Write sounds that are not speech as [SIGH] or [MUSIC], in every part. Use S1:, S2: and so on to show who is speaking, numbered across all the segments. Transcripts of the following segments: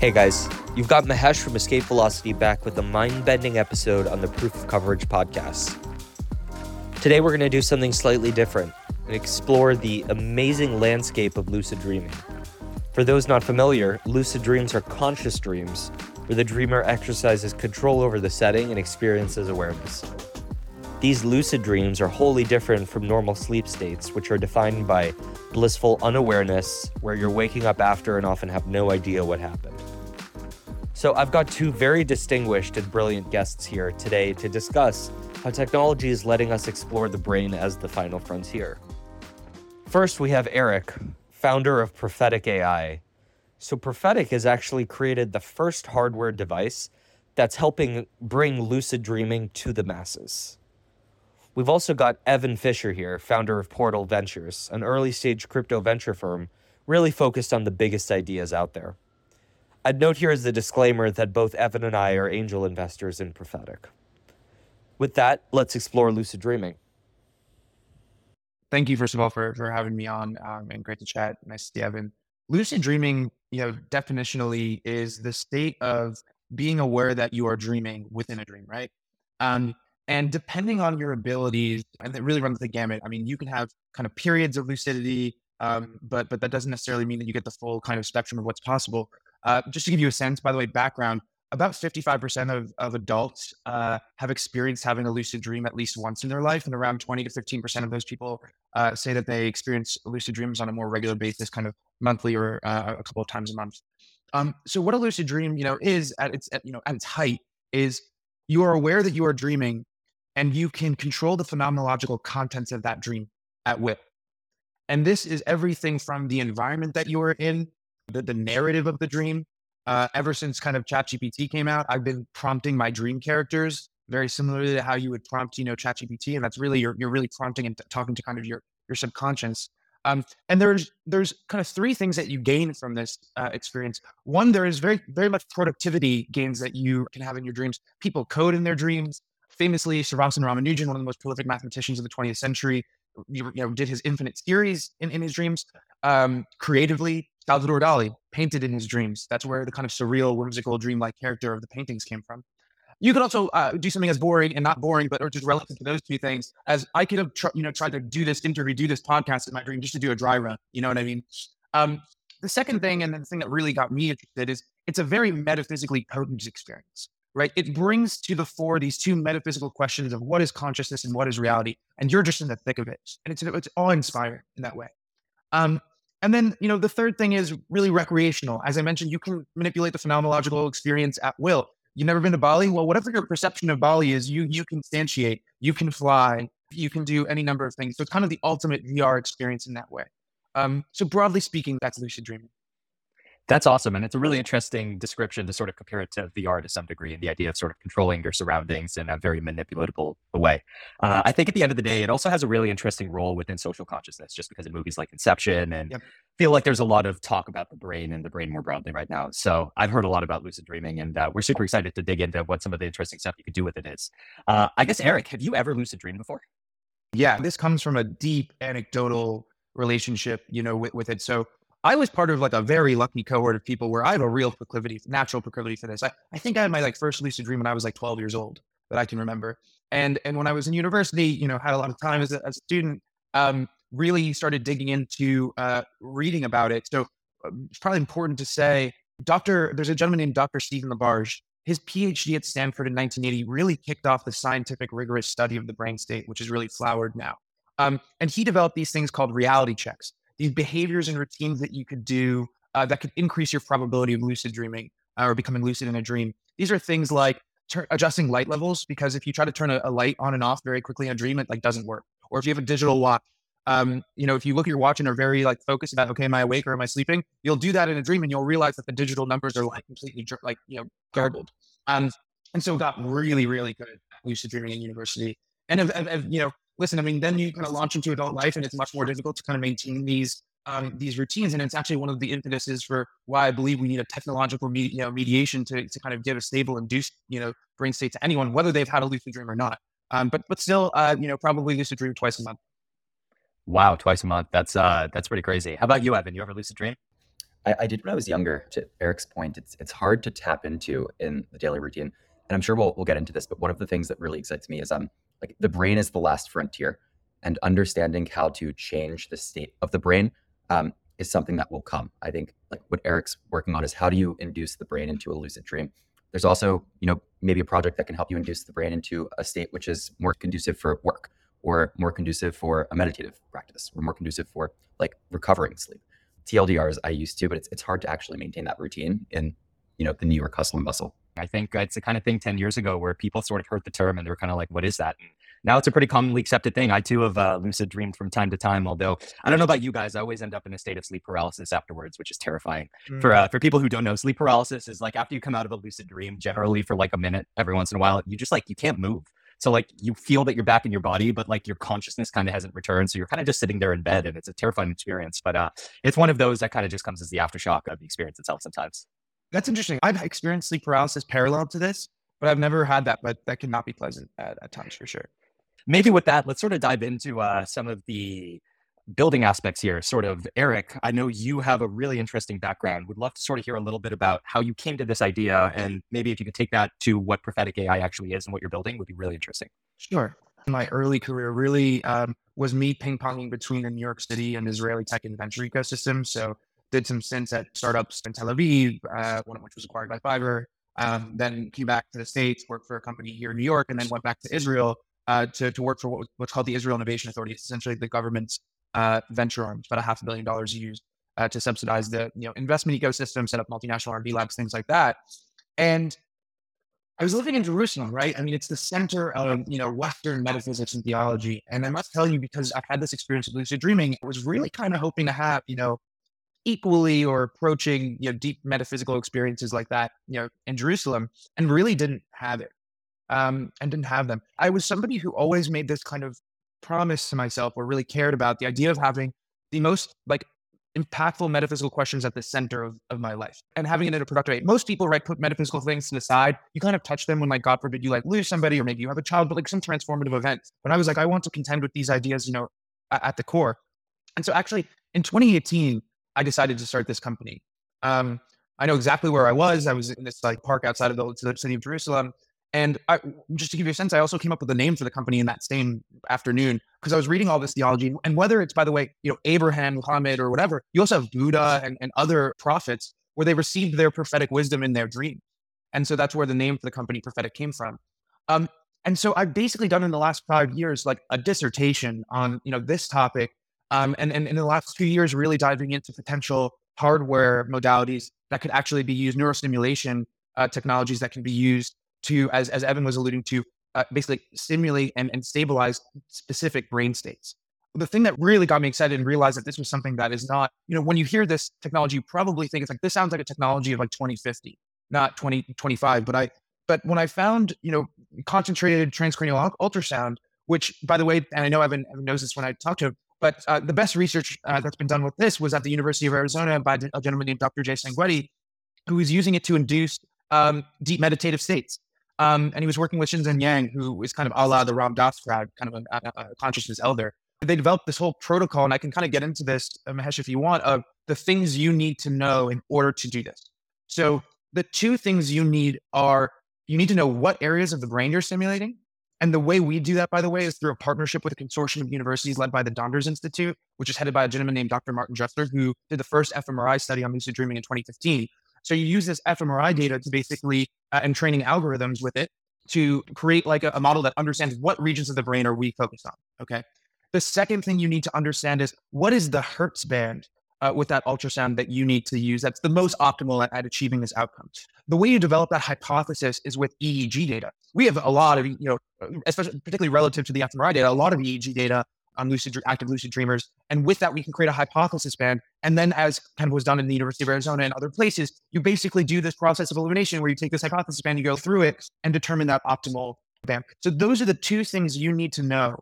S1: Hey guys, you've got Mahesh from Escape Velocity back with a mind bending episode on the Proof of Coverage podcast. Today we're going to do something slightly different and explore the amazing landscape of lucid dreaming. For those not familiar, lucid dreams are conscious dreams where the dreamer exercises control over the setting and experiences awareness. These lucid dreams are wholly different from normal sleep states, which are defined by blissful unawareness, where you're waking up after and often have no idea what happened. So, I've got two very distinguished and brilliant guests here today to discuss how technology is letting us explore the brain as the final frontier. First, we have Eric, founder of Prophetic AI. So, Prophetic has actually created the first hardware device that's helping bring lucid dreaming to the masses. We've also got Evan Fisher here, founder of Portal Ventures, an early stage crypto venture firm really focused on the biggest ideas out there. I'd note here as a disclaimer that both Evan and I are angel investors in Prophetic. With that, let's explore lucid dreaming.
S2: Thank you, first of all, for, for having me on um, and great to chat. Nice to see Evan. Lucid dreaming, you know, definitionally is the state of being aware that you are dreaming within a dream, right? Um, and depending on your abilities, and it really runs the gamut. I mean, you can have kind of periods of lucidity, um, but but that doesn't necessarily mean that you get the full kind of spectrum of what's possible. Uh, just to give you a sense, by the way, background, about 55% of, of adults uh, have experienced having a lucid dream at least once in their life. And around 20 to 15% of those people uh, say that they experience lucid dreams on a more regular basis, kind of monthly or uh, a couple of times a month. Um, so what a lucid dream, you know, is at its, at, you know, at its height is you are aware that you are dreaming and you can control the phenomenological contents of that dream at will. And this is everything from the environment that you are in the, the narrative of the dream. Uh, ever since kind of ChatGPT came out, I've been prompting my dream characters very similarly to how you would prompt, you know, ChatGPT, and that's really you're you're really prompting and t- talking to kind of your your subconscious. Um, and there's there's kind of three things that you gain from this uh, experience. One, there is very very much productivity gains that you can have in your dreams. People code in their dreams. Famously, Srinivasa Ramanujan, one of the most prolific mathematicians of the 20th century, you know, did his infinite series in, in his dreams. Um, creatively, Salvador Dali painted in his dreams. That's where the kind of surreal, whimsical, dreamlike character of the paintings came from. You could also uh, do something as boring and not boring, but or just relative to those two things. As I could have, tr- you know, tried to do this interview, do this podcast in my dream, just to do a dry run. You know what I mean? Um, the second thing, and the thing that really got me interested, is it's a very metaphysically potent experience right? It brings to the fore these two metaphysical questions of what is consciousness and what is reality, and you're just in the thick of it, and it's it's all inspiring in that way. Um, and then, you know, the third thing is really recreational. As I mentioned, you can manipulate the phenomenological experience at will. You've never been to Bali? Well, whatever your perception of Bali is, you you can instantiate, you can fly, you can do any number of things. So it's kind of the ultimate VR experience in that way. Um, so broadly speaking, that's lucid dreaming.
S3: That's awesome. And it's a really interesting description to sort of compare it to VR to some degree and the idea of sort of controlling your surroundings in a very manipulatable way. Uh, I think at the end of the day, it also has a really interesting role within social consciousness, just because in movies like Inception and yep. feel like there's a lot of talk about the brain and the brain more broadly right now. So I've heard a lot about lucid dreaming and uh, we're super excited to dig into what some of the interesting stuff you could do with it is. Uh, I guess, Eric, have you ever lucid dreamed before?
S2: Yeah, this comes from a deep anecdotal relationship, you know, with, with it. So I was part of like a very lucky cohort of people where I have a real proclivity, natural proclivity for this. I, I think I had my like first lucid dream when I was like 12 years old that I can remember. And and when I was in university, you know, had a lot of time as a, as a student, um, really started digging into uh, reading about it. So um, it's probably important to say, Dr. There's a gentleman named Dr. Stephen LaBerge. His PhD at Stanford in 1980 really kicked off the scientific, rigorous study of the brain state, which is really flowered now. Um, and he developed these things called reality checks these behaviors and routines that you could do uh, that could increase your probability of lucid dreaming uh, or becoming lucid in a dream. These are things like ter- adjusting light levels because if you try to turn a, a, light on and off very quickly in a dream, it like doesn't work. Or if you have a digital watch, um, you know, if you look at your watch and are very like focused about, okay, am I awake or am I sleeping? You'll do that in a dream and you'll realize that the digital numbers are like completely like you know garbled. Um, and so got really really good at lucid dreaming in university. And if, if, if, you know, listen, I mean, then you kind of launch into adult life and it's much more difficult to kind of maintain these um, these routines. And it's actually one of the impetuses for why I believe we need a technological me- you know, mediation to, to kind of give a stable induced, you know, brain state to anyone, whether they've had a lucid dream or not. Um, but, but still, uh, you know, probably lucid dream twice a month.
S3: Wow. Twice a month. That's, uh, that's pretty crazy. How about you, Evan? You ever lucid dream?
S4: I, I did when I was younger. To Eric's point, it's it's hard to tap into in the daily routine, and I'm sure we'll we'll get into this. But one of the things that really excites me is um like the brain is the last frontier, and understanding how to change the state of the brain um, is something that will come. I think like what Eric's working on is how do you induce the brain into a lucid dream. There's also you know maybe a project that can help you induce the brain into a state which is more conducive for work or more conducive for a meditative practice or more conducive for like recovering sleep. TLDRs I used to, but it's it's hard to actually maintain that routine in you know the New York hustle and bustle.
S3: I think it's the kind of thing 10 years ago where people sort of heard the term and they were kind of like, what is that? And now it's a pretty commonly accepted thing. I too have uh, lucid dreamed from time to time, although I don't know about you guys. I always end up in a state of sleep paralysis afterwards, which is terrifying. Mm. For uh, for people who don't know, sleep paralysis is like after you come out of a lucid dream, generally for like a minute every once in a while, you just like, you can't move. So like you feel that you're back in your body, but like your consciousness kind of hasn't returned. So you're kind of just sitting there in bed and it's a terrifying experience. But uh, it's one of those that kind of just comes as the aftershock of the experience itself sometimes.
S2: That's interesting. I've experienced sleep paralysis parallel to this, but I've never had that. But that can not be pleasant at, at times for sure.
S3: Maybe with that, let's sort of dive into uh, some of the building aspects here, sort of. Eric, I know you have a really interesting background. Would love to sort of hear a little bit about how you came to this idea, and maybe if you could take that to what prophetic AI actually is and what you're building, would be really interesting.
S2: Sure. My early career really um, was me ping ponging between the New York City and Israeli tech and venture ecosystem. So did some stints at startups in Tel Aviv, uh, one of which was acquired by Fiverr. Um, then came back to the States, worked for a company here in New York, and then went back to Israel uh, to, to work for what, what's called the Israel Innovation Authority. It's essentially the government's uh, venture arms, about a half a billion dollars used uh, to subsidize the you know investment ecosystem, set up multinational R&D labs, things like that. And I was living in Jerusalem, right? I mean, it's the center of you know Western metaphysics and theology. And I must tell you, because I've had this experience of lucid dreaming, I was really kind of hoping to have you know equally or approaching you know deep metaphysical experiences like that you know in Jerusalem, and really didn't have it. Um, and didn't have them. I was somebody who always made this kind of promise to myself or really cared about the idea of having the most like impactful metaphysical questions at the center of, of my life and having it in a productive way. Most people, right, put metaphysical things to the side. You kind of touch them when, like, God forbid, you like lose somebody or maybe you have a child, but like some transformative event. But I was like, I want to contend with these ideas, you know, at, at the core. And so actually in 2018, I decided to start this company. Um, I know exactly where I was. I was in this like park outside of the city of Jerusalem. And I, just to give you a sense, I also came up with a name for the company in that same afternoon because I was reading all this theology. And whether it's, by the way, you know, Abraham, Muhammad, or whatever, you also have Buddha and, and other prophets where they received their prophetic wisdom in their dreams. And so that's where the name for the company prophetic came from. Um, and so I've basically done in the last five years like a dissertation on you know this topic, um, and, and in the last few years really diving into potential hardware modalities that could actually be used, neurostimulation uh, technologies that can be used to, as, as Evan was alluding to, uh, basically stimulate and, and stabilize specific brain states. The thing that really got me excited and realized that this was something that is not, you know, when you hear this technology, you probably think it's like, this sounds like a technology of like 2050, not 2025. But I, but when I found, you know, concentrated transcranial ultrasound, which by the way, and I know Evan, Evan knows this when I talked to him, but uh, the best research uh, that's been done with this was at the University of Arizona by a gentleman named Dr. Jay Sanguinetti, who was using it to induce um, deep meditative states. Um, and he was working with Shinzen Young, who is kind of a la the Ram Dass crowd, kind of a, a, consciousness elder. They developed this whole protocol, and I can kind of get into this, uh, Mahesh, if you want, of the things you need to know in order to do this. So the two things you need are you need to know what areas of the brain you're stimulating. And the way we do that, by the way, is through a partnership with a consortium of universities led by the Donders Institute, which is headed by a gentleman named Dr. Martin Dresler, who did the first fMRI study on lucid dreaming in 2015. So you use this fMRI data to basically, uh, and training algorithms with it to create like a, a model that understands what regions of the brain are we focused on. Okay. The second thing you need to understand is what is the Hertz band uh, with that ultrasound that you need to use that's the most optimal at, at, achieving this outcome. The way you develop that hypothesis is with EEG data. We have a lot of, you know, especially particularly relative to the fMRI data, a lot of EEG data on lucid, active lucid dreamers. And with that, we can create a hypothesis band. And then, as kind of was done in the University of Arizona and other places, you basically do this process of elimination where you take this hypothesis band, you go through it and determine that optimal band. So, those are the two things you need to know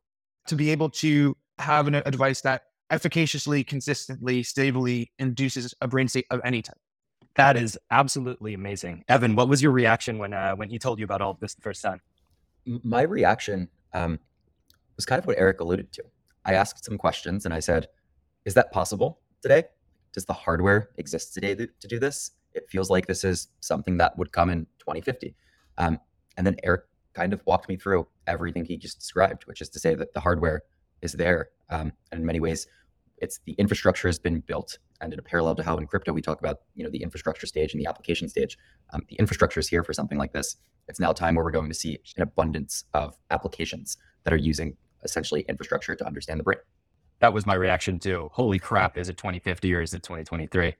S2: to be able to have an, a device that efficaciously, consistently, stably induces a brain state of any type.
S3: That is absolutely amazing, Evan. What was your reaction when uh, when he told you about all of this the first time?
S4: My reaction um, was kind of what Eric alluded to. I asked some questions and I said, Is that possible today? does the hardware exist today to, do this? It feels like this is something that would come in 2050. Um, and then Eric kind of walked me through everything he just described, which is to say that the hardware is there. Um, and in many ways, it's the infrastructure has been built. And in a parallel to how in crypto we talk about you know the infrastructure stage and the application stage, um, the infrastructure is here for something like this. It's now time where we're going to see an abundance of applications that are using essentially infrastructure to understand the brain.
S3: That was my reaction too. Holy crap! Is it 2050 or is it 2023?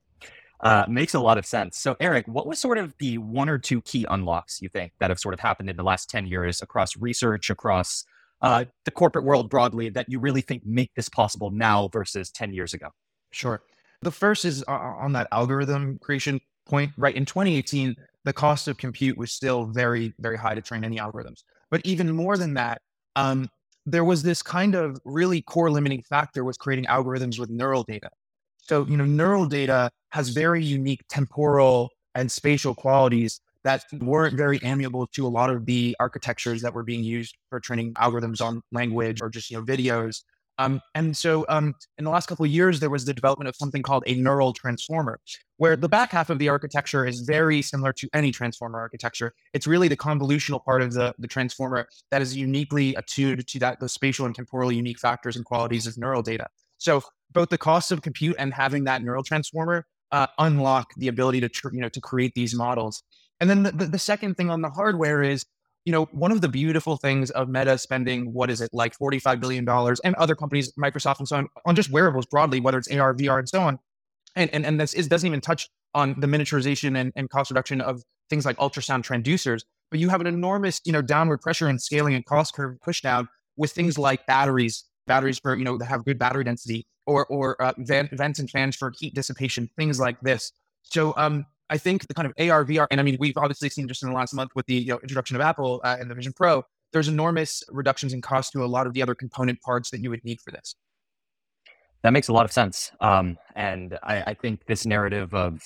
S3: Uh, makes a lot of sense. So, Eric, what was sort of the one or two key unlocks you think that have sort of happened in the last 10 years across research, across uh, the corporate world broadly, that you really think make this possible now versus 10 years ago?
S2: Sure. The first is uh, on that algorithm creation point, right? In 2018, the cost of compute was still very, very high to train any algorithms. But even more than that, um, there was this kind of really core limiting factor was creating algorithms with neural data. So, you know, neural data has very unique temporal and spatial qualities that weren't very amiable to a lot of the architectures that were being used for training algorithms on language or just, you know, videos. Um, and so um, in the last couple of years, there was the development of something called a neural transformer, where the back half of the architecture is very similar to any transformer architecture. It's really the convolutional part of the, the transformer that is uniquely attuned to that the spatial and temporal unique factors and qualities of neural data. So both the cost of compute and having that neural transformer uh, unlock the ability to tr- you know to create these models. And then the, the, the second thing on the hardware is you know one of the beautiful things of Meta spending what is it like forty five billion dollars and other companies Microsoft and so on on just wearables broadly whether it's AR VR and so on. And and and this is, doesn't even touch on the miniaturization and, and cost reduction of things like ultrasound transducers, but you have an enormous, you know, downward pressure and scaling and cost curve push down with things like batteries batteries for you know that have good battery density or or uh, vents and fans for heat dissipation, things like this. So um, I think the kind of AR VR, and I mean we've obviously seen just in the last month with the you know, introduction of Apple uh, and the Vision Pro, there's enormous reductions in cost to a lot of the other component parts that you would need for this.
S3: That makes a lot of sense, um, and I, I think this narrative of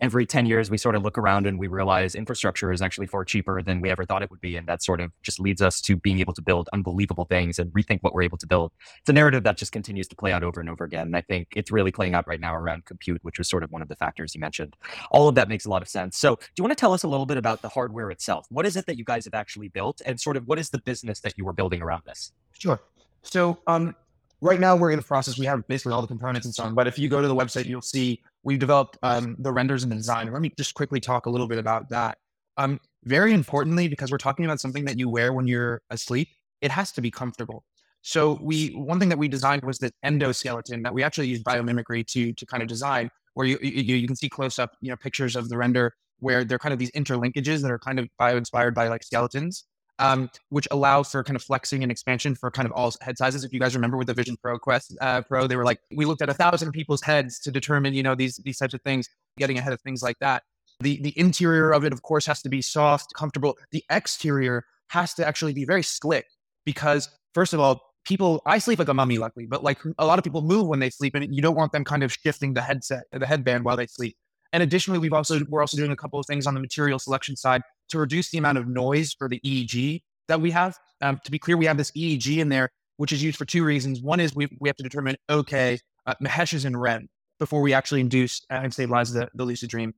S3: every 10 years we sort of look around and we realize infrastructure is actually far cheaper than we ever thought it would be and that sort of just leads us to being able to build unbelievable things and rethink what we're able to build it's a narrative that just continues to play out over and over again and i think it's really playing out right now around compute which was sort of one of the factors you mentioned all of that makes a lot of sense so do you want to tell us a little bit about the hardware itself what is it that you guys have actually built and sort of what is the business that you were building around this
S2: sure so um, right now we're in the process. We have basically all the components and so on. But if you go to the website, you'll see we've developed um, the renders and the design. Let me just quickly talk a little bit about that. Um, very importantly, because we're talking about something that you wear when you're asleep, it has to be comfortable. So we one thing that we designed was this endoskeleton that we actually use biomimicry to to kind of design, where you you, you can see close up you know pictures of the render where they're kind of these interlinkages that are kind of bio inspired by like skeletons um, which allow for kind of flexing and expansion for kind of all head sizes. If you guys remember with the Vision Pro Quest uh, Pro, they were like, we looked at a thousand people's heads to determine, you know, these these types of things, getting ahead of things like that. The the interior of it, of course, has to be soft, comfortable. The exterior has to actually be very slick because, first of all, people I sleep like a mummy, luckily, but like a lot of people move when they sleep, and you don't want them kind of shifting the headset, the headband while they sleep. And additionally, we've also we're also doing a couple of things on the material selection side to reduce the amount of noise for the EEG that we have. Um, to be clear, we have this EEG in there, which is used for two reasons. One is we, we have to determine, okay, uh, Mahesh is in REM before we actually induce and stabilize the, the lucid dream.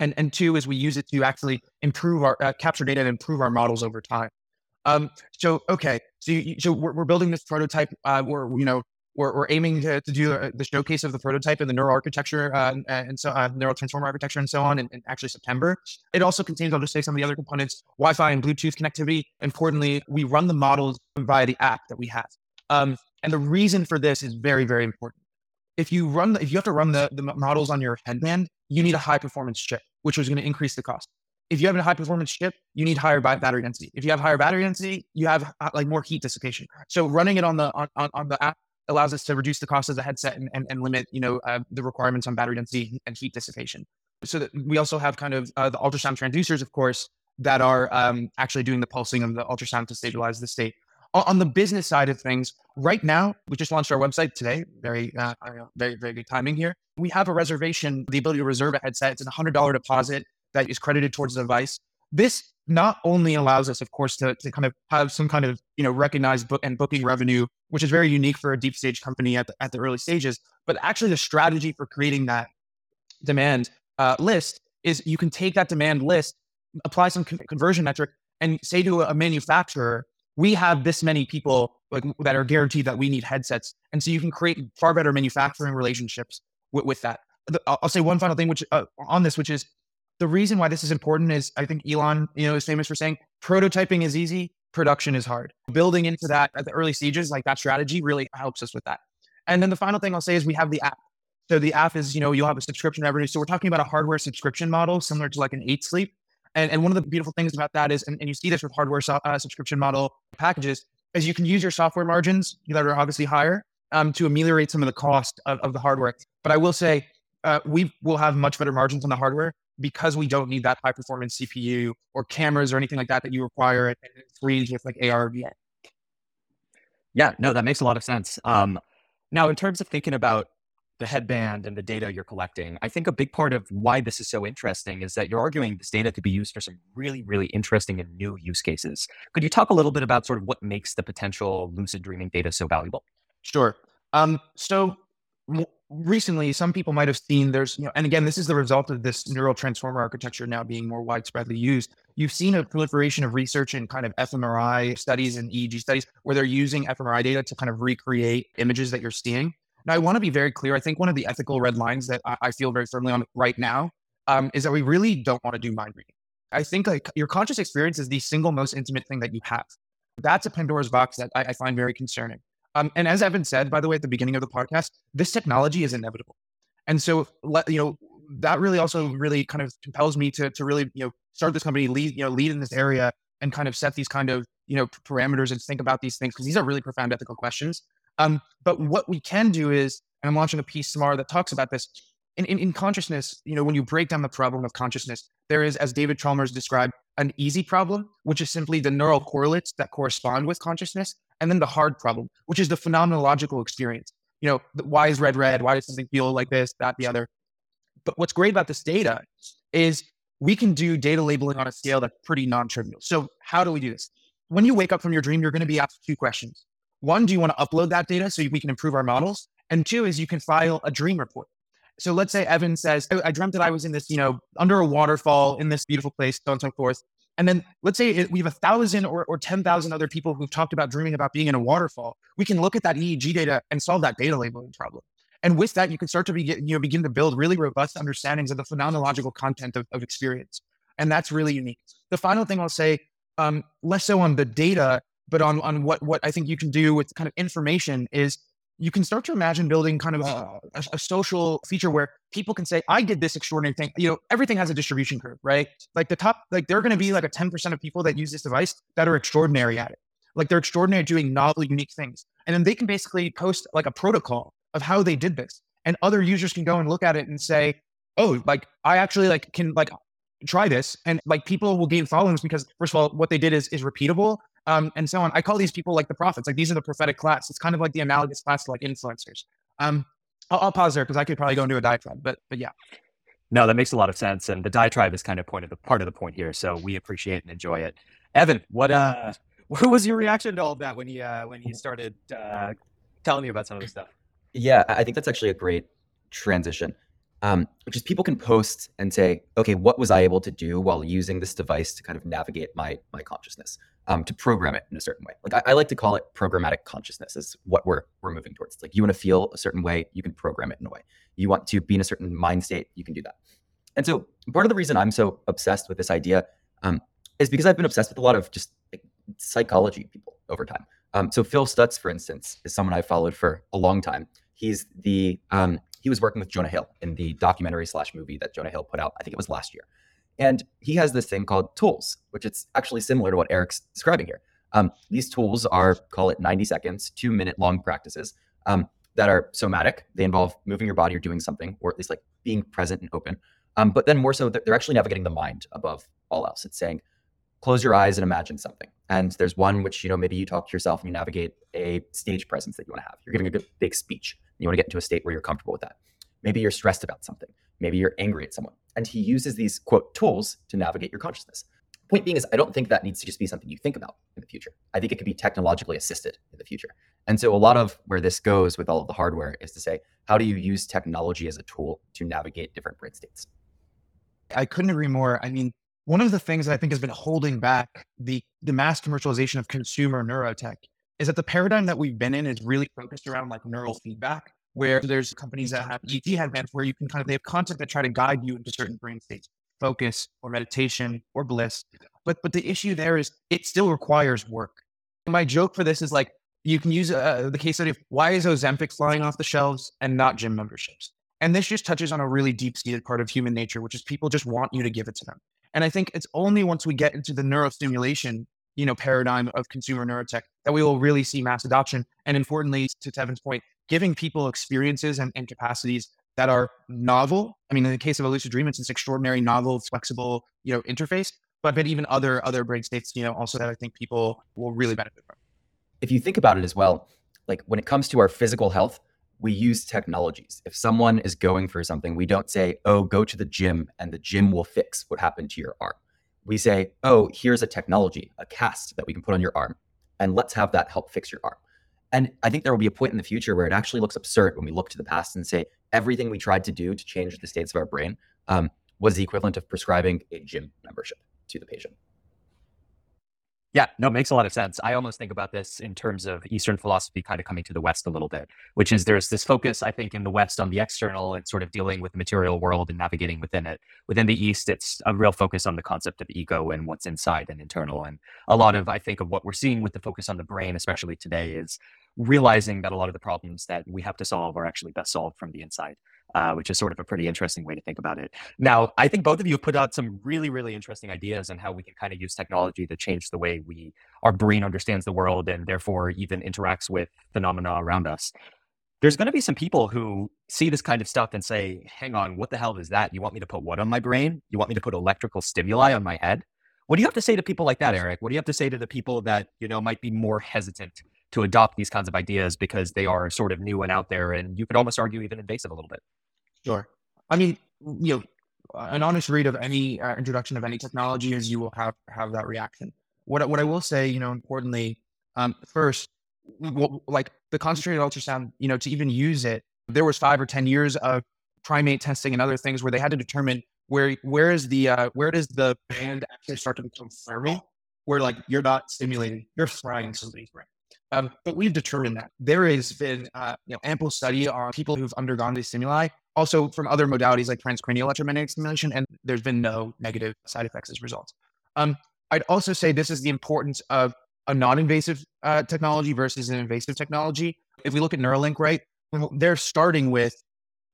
S2: And, and two is we use it to actually improve our, uh, capture data and improve our models over time. Um, so, okay, so, you, so we're, we're building this prototype. Uh, we're, you know, we're, we're aiming to, to do uh, the showcase of the prototype and the neural architecture uh, and so uh, neural transformer architecture and so on in, in, actually September. It also contains, I'll just say some of the other components, Wi-Fi and Bluetooth connectivity. Importantly, we run the models via the app that we have. Um, and the reason for this is very, very important. If you run, the, if you have to run the, the models on your headband, you need a high performance chip, which was going to increase the cost. If you have a high performance chip, you need higher battery density. If you have higher battery density, you have uh, like more heat dissipation. So running it on the on, on, on the app allows us to reduce the cost of the headset and, and, and limit, you know, uh, the requirements on battery density and heat dissipation. So that we also have kind of uh, the ultrasound transducers, of course, that are um, actually doing the pulsing of the ultrasound to stabilize the state. On the business side of things, right now we just launched our website today. Very, uh, very, very good timing here. We have a reservation, the ability to reserve a headset. It's a hundred dollar deposit that is credited towards the device. This not only allows us, of course, to, to kind of have some kind of you know recognized book and booking revenue, which is very unique for a deep stage company at the, at the early stages, but actually the strategy for creating that demand uh, list is you can take that demand list, apply some con- conversion metric, and say to a manufacturer, we have this many people like, that are guaranteed that we need headsets. And so you can create far better manufacturing relationships with, with that. I'll say one final thing, which uh, on this, which is the reason why this is important is I think Elon, you know, is famous for saying prototyping is easy, production is hard. Building into that at the early stages, like that strategy really helps us with that. And then the final thing I'll say is we have the app. So the app is, you know, you'll have a subscription revenue. So we're talking about a hardware subscription model similar to like an Eight Sleep. And, and one of the beautiful things about that is, and, and you see this with hardware so, uh, subscription model packages, is you can use your software margins that are obviously higher um, to ameliorate some of the cost of, of the hardware. But I will say uh, we will have much better margins on the hardware because we don't need that high performance CPU or cameras or anything like that that you require at screens with like AR VR.
S3: Yeah, no, that makes a lot of sense. Um, now, in terms of thinking about the headband and the data you're collecting, I think a big part of why this is so interesting is that you're arguing this data could be used for some really, really interesting and new use cases. Could you talk a little bit about sort of what makes the potential lucid dreaming data so valuable?
S2: Sure. Um, so recently some people might have seen there's you know and again this is the result of this neural transformer architecture now being more widespreadly used. You've seen a proliferation of research in kind of fMRI studies and EEG studies where they're using fMRI data to kind of recreate images that you're seeing. Now i want to be very clear i think one of the ethical red lines that i, I feel very firmly on right now um, is that we really don't want to do mind reading. I think like your conscious experience is the single most intimate thing that you have. That's a pandora's box that I, I find very concerning um, and as Evan said, by the way, at the beginning of the podcast, this technology is inevitable. And so, you know, that really also really kind of compels me to, to really, you know, start this company, lead, you know, lead in this area and kind of set these kind of, you know, parameters and think about these things because these are really profound ethical questions. Um, but what we can do is, and I'm launching a piece tomorrow that talks about this. In, in, in consciousness, you know, when you break down the problem of consciousness, there is, as David Chalmers described, an easy problem, which is simply the neural correlates that correspond with consciousness and then the hard problem, which is the phenomenological experience. You know, why is red red? Why does something feel like this, that, the other? But what's great about this data is we can do data labeling on a scale that's pretty non-trivial. So how do we do this? When you wake up from your dream, you're going to be asked two questions. One, do you want to upload that data so we can improve our models? And two is you can file a dream report. So let's say Evan says, I, I dreamt that I was in this, you know, under a waterfall in this beautiful place, so on and so forth. And then let's say we have a thousand or, or 10,000 other people who've talked about dreaming about being in a waterfall. We can look at that EEG data and solve that data labeling problem. And with that, you can start to begin, you know, begin to build really robust understandings of the phenomenological content of, of experience. And that's really unique. The final thing I'll say, um, less so on the data, but on, on what, what I think you can do with kind of information is you can start to imagine building kind of a, a, a, social feature where people can say, I did this extraordinary thing. You know, everything has a distribution curve, right? Like the top, like there are going to be like a 10% of people that use this device that are extraordinary at it. Like they're extraordinary at doing novel, unique things. And then they can basically post like a protocol of how they did this. And other users can go and look at it and say, oh, like I actually like can like try this. And like people will gain followings because first of all, what they did is is repeatable um, and so on. I call these people like the prophets. Like these are the prophetic class. It's kind of like the analogous class to like influencers. Um, I'll, I'll pause there because I could probably go into a diatribe, but but yeah.
S3: No, that makes a lot of sense, and the diatribe is kind of point of the part of the point here. So we appreciate and enjoy it. Evan, what uh, [LAUGHS] what was your reaction to all of that when he uh, when he started uh, telling me about some of this stuff?
S4: Yeah, I think that's actually a great transition um, just people can post and say, okay, what was I able to do while using this device to kind of navigate my my consciousness, um, to program it in a certain way. Like I, I, like to call it programmatic consciousness is what we're we're moving towards. It's like you want to feel a certain way, you can program it in a way. You want to be in a certain mind state, you can do that. And so part of the reason I'm so obsessed with this idea um, is because I've been obsessed with a lot of just like, psychology people over time. Um, so Phil Stutz, for instance, is someone I followed for a long time. He's the um, he was working with Jonah Hill in the documentary slash movie that Jonah Hill put out. I think it was last year. And he has this thing called tools, which it's actually similar to what Eric's describing here. Um, these tools are, call it 90 seconds, two minute long practices um, that are somatic. They involve moving your body or doing something, or at least like being present and open. Um, but then more so, they're actually navigating the mind above all else. It's saying, close your eyes and imagine something. And there's one which, you know, maybe you talk to yourself and you navigate a stage presence that you want to have. You're giving a good big speech. You want to get into a state where you're comfortable with that. Maybe you're stressed about something. Maybe you're angry at someone. And he uses these quote tools to navigate your consciousness. Point being is, I don't think that needs to just be something you think about in the future. I think it could be technologically assisted in the future. And so, a lot of where this goes with all of the hardware is to say, how do you use technology as a tool to navigate different brain states?
S2: I couldn't agree more. I mean, one of the things that I think has been holding back the, the mass commercialization of consumer neurotech is that the paradigm that we've been in is really focused around like neural feedback, where there's companies that have EEG headbands where you can kind of, they have content that try to guide you into certain brain states, focus or meditation or bliss. But, but the issue there is it still requires work. My joke for this is like, you can use uh, the case study of why is Ozempic flying off the shelves and not gym memberships? And this just touches on a really deep seated part of human nature, which is people just want you to give it to them. And I think it's only once we get into the neurostimulation, you know, paradigm of consumer neurotech that we will really see mass adoption. And importantly, to Evan's point, giving people experiences and, and capacities that are novel. I mean, in the case of a lucid dream, it's this extraordinary, novel, flexible, you know, interface. But but even other other brain states, you know, also that I think people will really benefit from.
S4: If you think about it as well, like when it comes to our physical health, we use technologies. If someone is going for something, we don't say, oh, go to the gym and the gym will fix what happened to your arm. We say, oh, here's a technology, a cast that we can put on your arm, and let's have that help fix your arm. And I think there will be a point in the future where it actually looks absurd when we look to the past and say everything we tried to do to change the states of our brain um, was the equivalent of prescribing a gym membership to the patient.
S3: Yeah, no, it makes a lot of sense. I almost think about this in terms of Eastern philosophy kind of coming to the West a little bit, which is there's this focus, I think, in the West on the external and sort of dealing with the material world and navigating within it. Within the East, it's a real focus on the concept of ego and what's inside and internal. And a lot of, I think, of what we're seeing with the focus on the brain, especially today, is realizing that a lot of the problems that we have to solve are actually best solved from the inside uh, which is sort of a pretty interesting way to think about it. Now, I think both of you put out some really, really interesting ideas on how we can kind of use technology to change the way we our brain understands the world and therefore even interacts with phenomena around us. There's going to be some people who see this kind of stuff and say, "Hang on, what the hell is that? You want me to put what on my brain? You want me to put electrical stimuli on my head?" What do you have to say to people like that, Eric? What do you have to say to the people that you know might be more hesitant to adopt these kinds of ideas because they are sort of new and out there, and you could almost argue even invasive a little bit?
S2: Sure. I mean, you know, an honest read of any uh, introduction of any technology is you will have have that reaction. What what I will say, you know, importantly, um, first, like the concentrated ultrasound, you know, to even use it, there was five or ten years of primate testing and other things where they had to determine where where is the uh, where does the band actually start to become thermal, where like you're not stimulating, you're frying somebody's brain. Um, but we've determined that there has been uh, you know ample study on people who've undergone these stimuli also from other modalities like transcranial electromagnetic stimulation, and there's been no negative side effects as results. Um, I'd also say this is the importance of a non-invasive uh, technology versus an invasive technology. If we look at Neuralink, right, they're starting with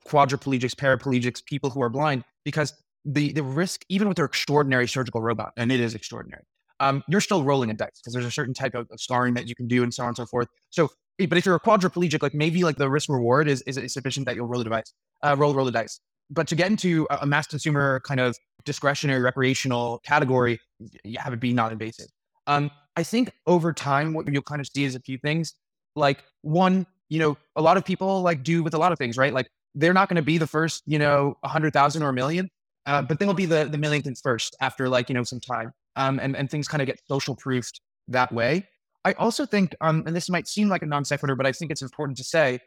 S2: quadriplegics, paraplegics, people who are blind, because the the risk, even with their extraordinary surgical robot, and it is extraordinary, um, you're still rolling a dice because there's a certain type of, of scarring that you can do and so on and so forth. So, but if you're a quadriplegic, like maybe like the risk reward is, is sufficient that you'll roll the device uh, roll roll the dice. But to get into a, a mass consumer kind of discretionary recreational category, you have it be non-invasive. Um, I think over time, what you'll kind of see is a few things. Like one, you know, a lot of people like do with a lot of things, right? Like they're not going to be the first, you know, a hundred thousand or a million, uh, but they'll be the the millionth first after like you know some time. Um, and and things kind of get social proofed that way. I also think, um, and this might seem like a non sequitur, but I think it's important to say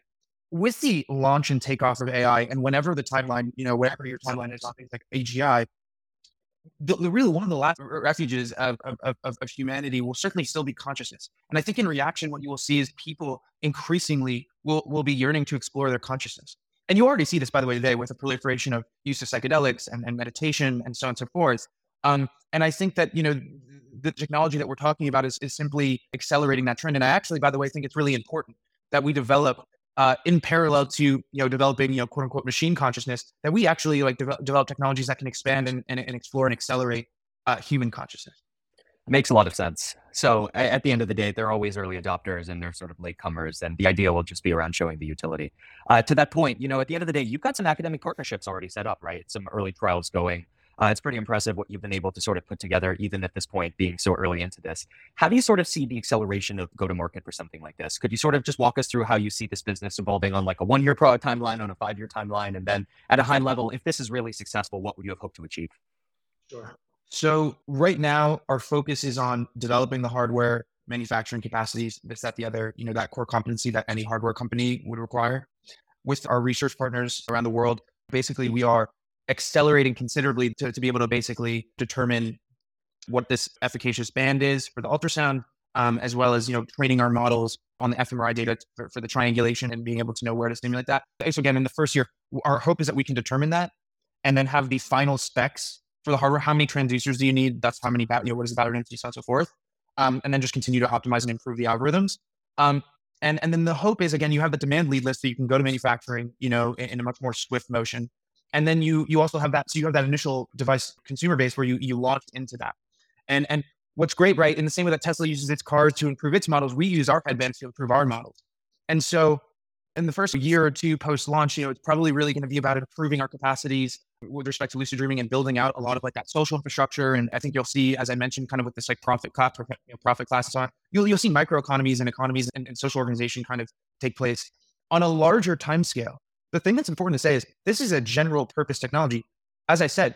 S2: with the launch and takeoff of AI, and whenever the timeline, you know, whatever your timeline is on things like AGI, the, the, really one of the last refuges of, of, of, of, humanity will certainly still be consciousness. And I think in reaction, what you will see is people increasingly will, will be yearning to explore their consciousness. And you already see this, by the way, today with the proliferation of use of psychedelics and, and meditation and so on and so forth. Um, and I think that, you know, the technology that we're talking about is, is simply accelerating that trend. And I actually, by the way, think it's really important that we develop uh, in parallel to you know developing you know quote unquote machine consciousness that we actually like de- develop technologies that can expand and, and, and explore and accelerate uh, human consciousness.
S3: Makes a lot of sense. So at the end of the day they're always early adopters and they're sort of latecomers and the idea will just be around showing the utility. Uh, to that point you know at the end of the day you've got some academic partnerships already set up right? Some early trials going uh, it's pretty impressive what you've been able to sort of put together, even at this point, being so early into this. How do you sort of see the acceleration of go to market for something like this? Could you sort of just walk us through how you see this business evolving on like a one year product timeline, on a five year timeline, and then at a high level, if this is really successful, what would you have hoped to achieve?
S2: Sure. So right now, our focus is on developing the hardware, manufacturing capacities, this, that, the other, you know, that core competency that any hardware company would require. With our research partners around the world, basically we are accelerating considerably to, to be able to basically determine what this efficacious band is for the ultrasound, um, as well as you know training our models on the fMRI data for, for, the triangulation and being able to know where to stimulate that. So again, in the first year, our hope is that we can determine that and then have the final specs for the hardware. How many transducers do you need? That's how many, you know, what is the battery density, so on and so forth. Um, and then just continue to optimize and improve the algorithms. Um, and, and then the hope is, again, you have the demand lead list that you can go to manufacturing, you know, in, in a much more swift motion. And then you, you also have that, so you have that initial device consumer base where you, you launch into that. And, and what's great, right? In the same way that Tesla uses its cars to improve its models, we use our headbands to improve our models. And so in the first year or two post launch, you know, it's probably really going to be about improving our capacities with respect to lucid dreaming and building out a lot of like that social infrastructure. And I think you'll see, as I mentioned, kind of with this like prophet class, you know, prophet class and so on, you'll, you'll see microeconomies and economies and, and social organization kind of take place on a larger time scale. The thing that's important to say is this is a general purpose technology. As I said,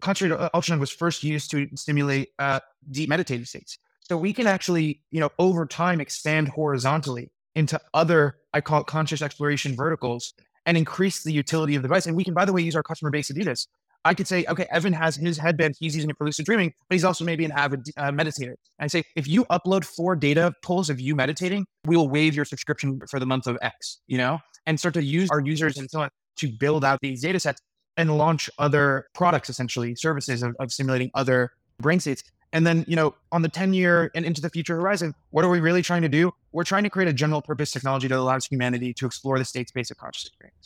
S2: concentrated ultrasound was first used to stimulate uh, deep meditative states. So we can actually, you know, over time expand horizontally into other, I call it conscious exploration verticals and increase the utility of the device. And we can, by the way, use our customer base to do this. I could say, okay, Evan has his headband, he's using it for lucid dreaming, but he's also maybe an avid uh, meditator. And I say, if you upload four data pulls of you meditating, we will waive your subscription for the month of X, you know, and start to use our users and so on to build out these data sets and launch other products, essentially services of, of simulating other brain states. And then, you know, on the 10 year and into the future horizon, what are we really trying to do? We're trying to create a general purpose technology that allows humanity to explore the state's basic conscious experience.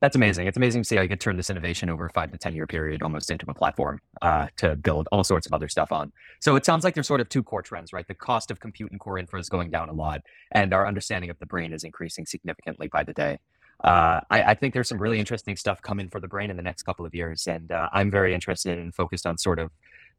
S3: That's amazing. It's amazing to see how you can turn this innovation over a five to 10 year period almost into a platform uh, to build all sorts of other stuff on. So it sounds like there's sort of two core trends, right? The cost of compute and core infra is going down a lot, and our understanding of the brain is increasing significantly by the day uh, I, I, think there's some really interesting stuff coming for the brain in the next couple of years. And uh, I'm very interested and focused on sort of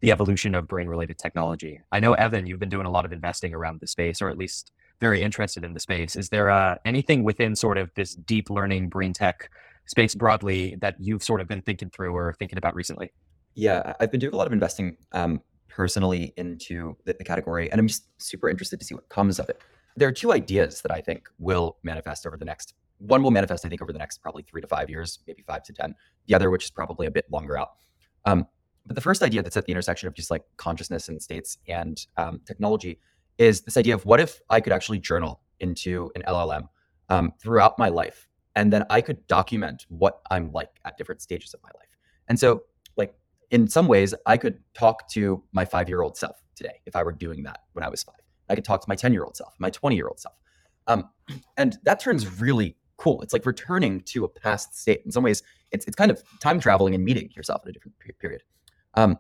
S3: the evolution of brain related technology. I know, Evan, you've been doing a lot of investing around the space, or at least very interested in the space. Is there uh, anything within sort of this deep learning brain tech space broadly that you've sort of been thinking through or thinking about recently?
S4: Yeah, I've been doing a lot of investing um, personally into the, the category, and I'm just super interested to see what comes of it. There are two ideas that I think will manifest over the next one will manifest, I think, over the next probably three to five years, maybe five to 10. The other, which is probably a bit longer out. Um, but the first idea that's at the intersection of just like consciousness and states and um, technology is this idea of what if I could actually journal into an LLM um, throughout my life, and then I could document what I'm like at different stages of my life. And so, like in some ways, I could talk to my five year old self today if I were doing that when I was five. I could talk to my 10 year old self, my 20 year old self. Um, and that turns really cool. It's like returning to a past state. In some ways, it's it's kind of time traveling and meeting yourself in a different period. Um,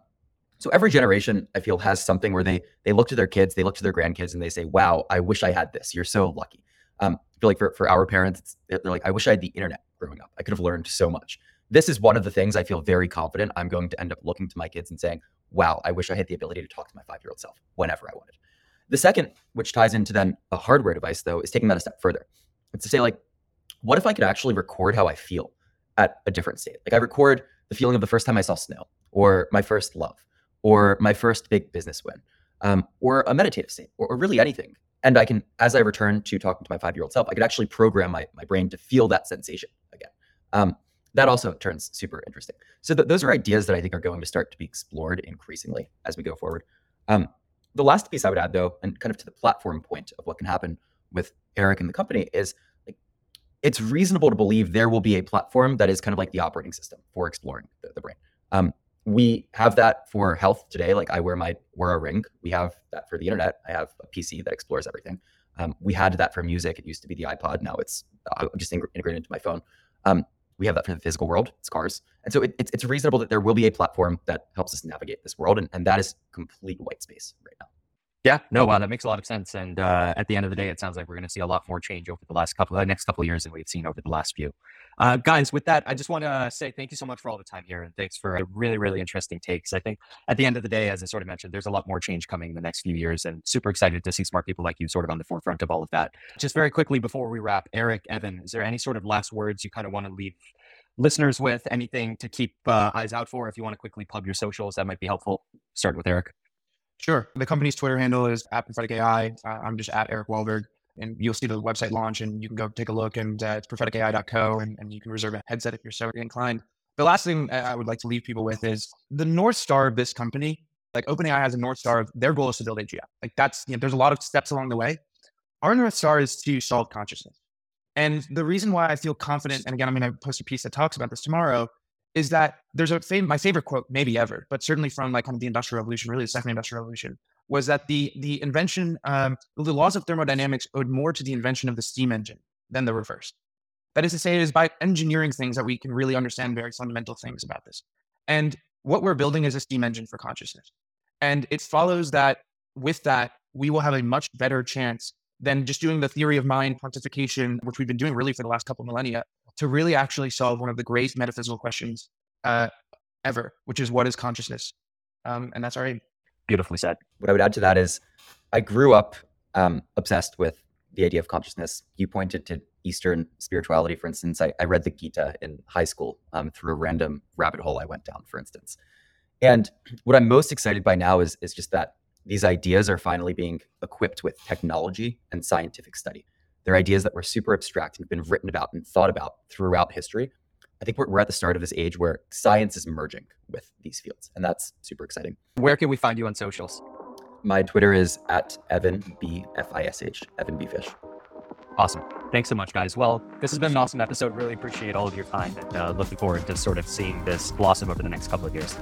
S4: so every generation, I feel, has something where they they look to their kids, they look to their grandkids, and they say, "Wow, I wish I had this. You're so lucky." Um, feel like for for our parents, they're like, "I wish I had the internet growing up. I could have learned so much." This is one of the things I feel very confident I'm going to end up looking to my kids and saying, "Wow, I wish I had the ability to talk to my five year old self whenever I wanted." The second, which ties into then a hardware device, though, is taking that a step further. It's to say, like, what if I could actually record how I feel at a different state? Like I record the feeling of the first time I saw snow, or my first love, or my first big business win, um, or a meditative state, or, or, really anything. And I can, as I return to talking to my five year old self, I could actually program my, my brain to feel that sensation again. Um, that also turns super interesting. So th- those are ideas that I think are going to start to be explored increasingly as we go forward. Um, the last piece I would add, though, and kind of to the platform point of what can happen with Eric and the company, is it's reasonable to believe there will be a platform that is kind of like the operating system for exploring the, the brain. Um, we have that for health today. Like I wear my Oura ring. We have that for the internet. I have a PC that explores everything. Um, we had that for music. It used to be the iPod. Now it's uh, just integrated into my phone. Um, we have that for the physical world. It's cars. And so it, it's, it's reasonable that there will be a platform that helps us navigate this world. And, and that is complete white space right now.
S3: Yeah, no, wow, that makes a lot of sense. And uh, at the end of the day, it sounds like we're going to see a lot more change over the last couple, uh, next couple of years than we've seen over the last few. Uh, guys, with that, I just want to say thank you so much for all the time here, and thanks for a really, really interesting takes. I think at the end of the day, as I sort of mentioned, there's a lot more change coming in the next few years, and super excited to see smart people like you sort of on the forefront of all of that. Just very quickly before we wrap, Eric, Evan, is there any sort of last words you kind of want to leave listeners with, anything to keep uh, eyes out for, if you want to quickly plug your socials, that might be helpful. Start with Eric.
S2: Sure. The company's Twitter handle is at Prophetic AI. Uh, I'm just at Eric Wollberg. And you'll see the website launch and you can go take a look and uh, it's propheticai.co and, and you can reserve a headset if you're so inclined. The last thing I would like to leave people with is the North Star of this company. Like OpenAI has a North Star of their goal is to build AGI. Like that's, you know, there's a lot of steps along the way. Our North Star is to solve consciousness. And the reason why I feel confident, and again, I'm going to post a piece that talks about this tomorrow, is that there's a fam- my favorite quote, maybe ever, but certainly from like kind of the Industrial Revolution, really the second Industrial Revolution, was that the the invention, um, the laws of thermodynamics owed more to the invention of the steam engine than the reverse. That is to say, it is by engineering things that we can really understand very fundamental things about this. And what we're building is a steam engine for consciousness. And it follows that with that, we will have a much better chance than just doing the theory of mind quantification, which we've been doing really for the last couple of millennia, to really actually solve one of the great metaphysical questions uh, ever, which is what is consciousness? Um, and that's our aim.
S3: Beautifully said.
S4: What I would add to that is I grew up um, obsessed with the idea of consciousness. You pointed to Eastern spirituality, for instance. I, I read the Gita in high school um, through a random rabbit hole I went down, for instance. And what I'm most excited by now is, is just that these ideas are finally being equipped with technology and scientific study. They're ideas that were super abstract and have been written about and thought about throughout history. I think we're, we're at the start of this age where science is merging with these fields, and that's super exciting.
S3: Where can we find you on socials?
S4: My Twitter is at Evan B F I S H Evan B Fish.
S3: Awesome. Thanks so much, guys. Well, this has been an awesome episode. Really appreciate all of your time and uh, looking forward to sort of seeing this blossom over the next couple of years.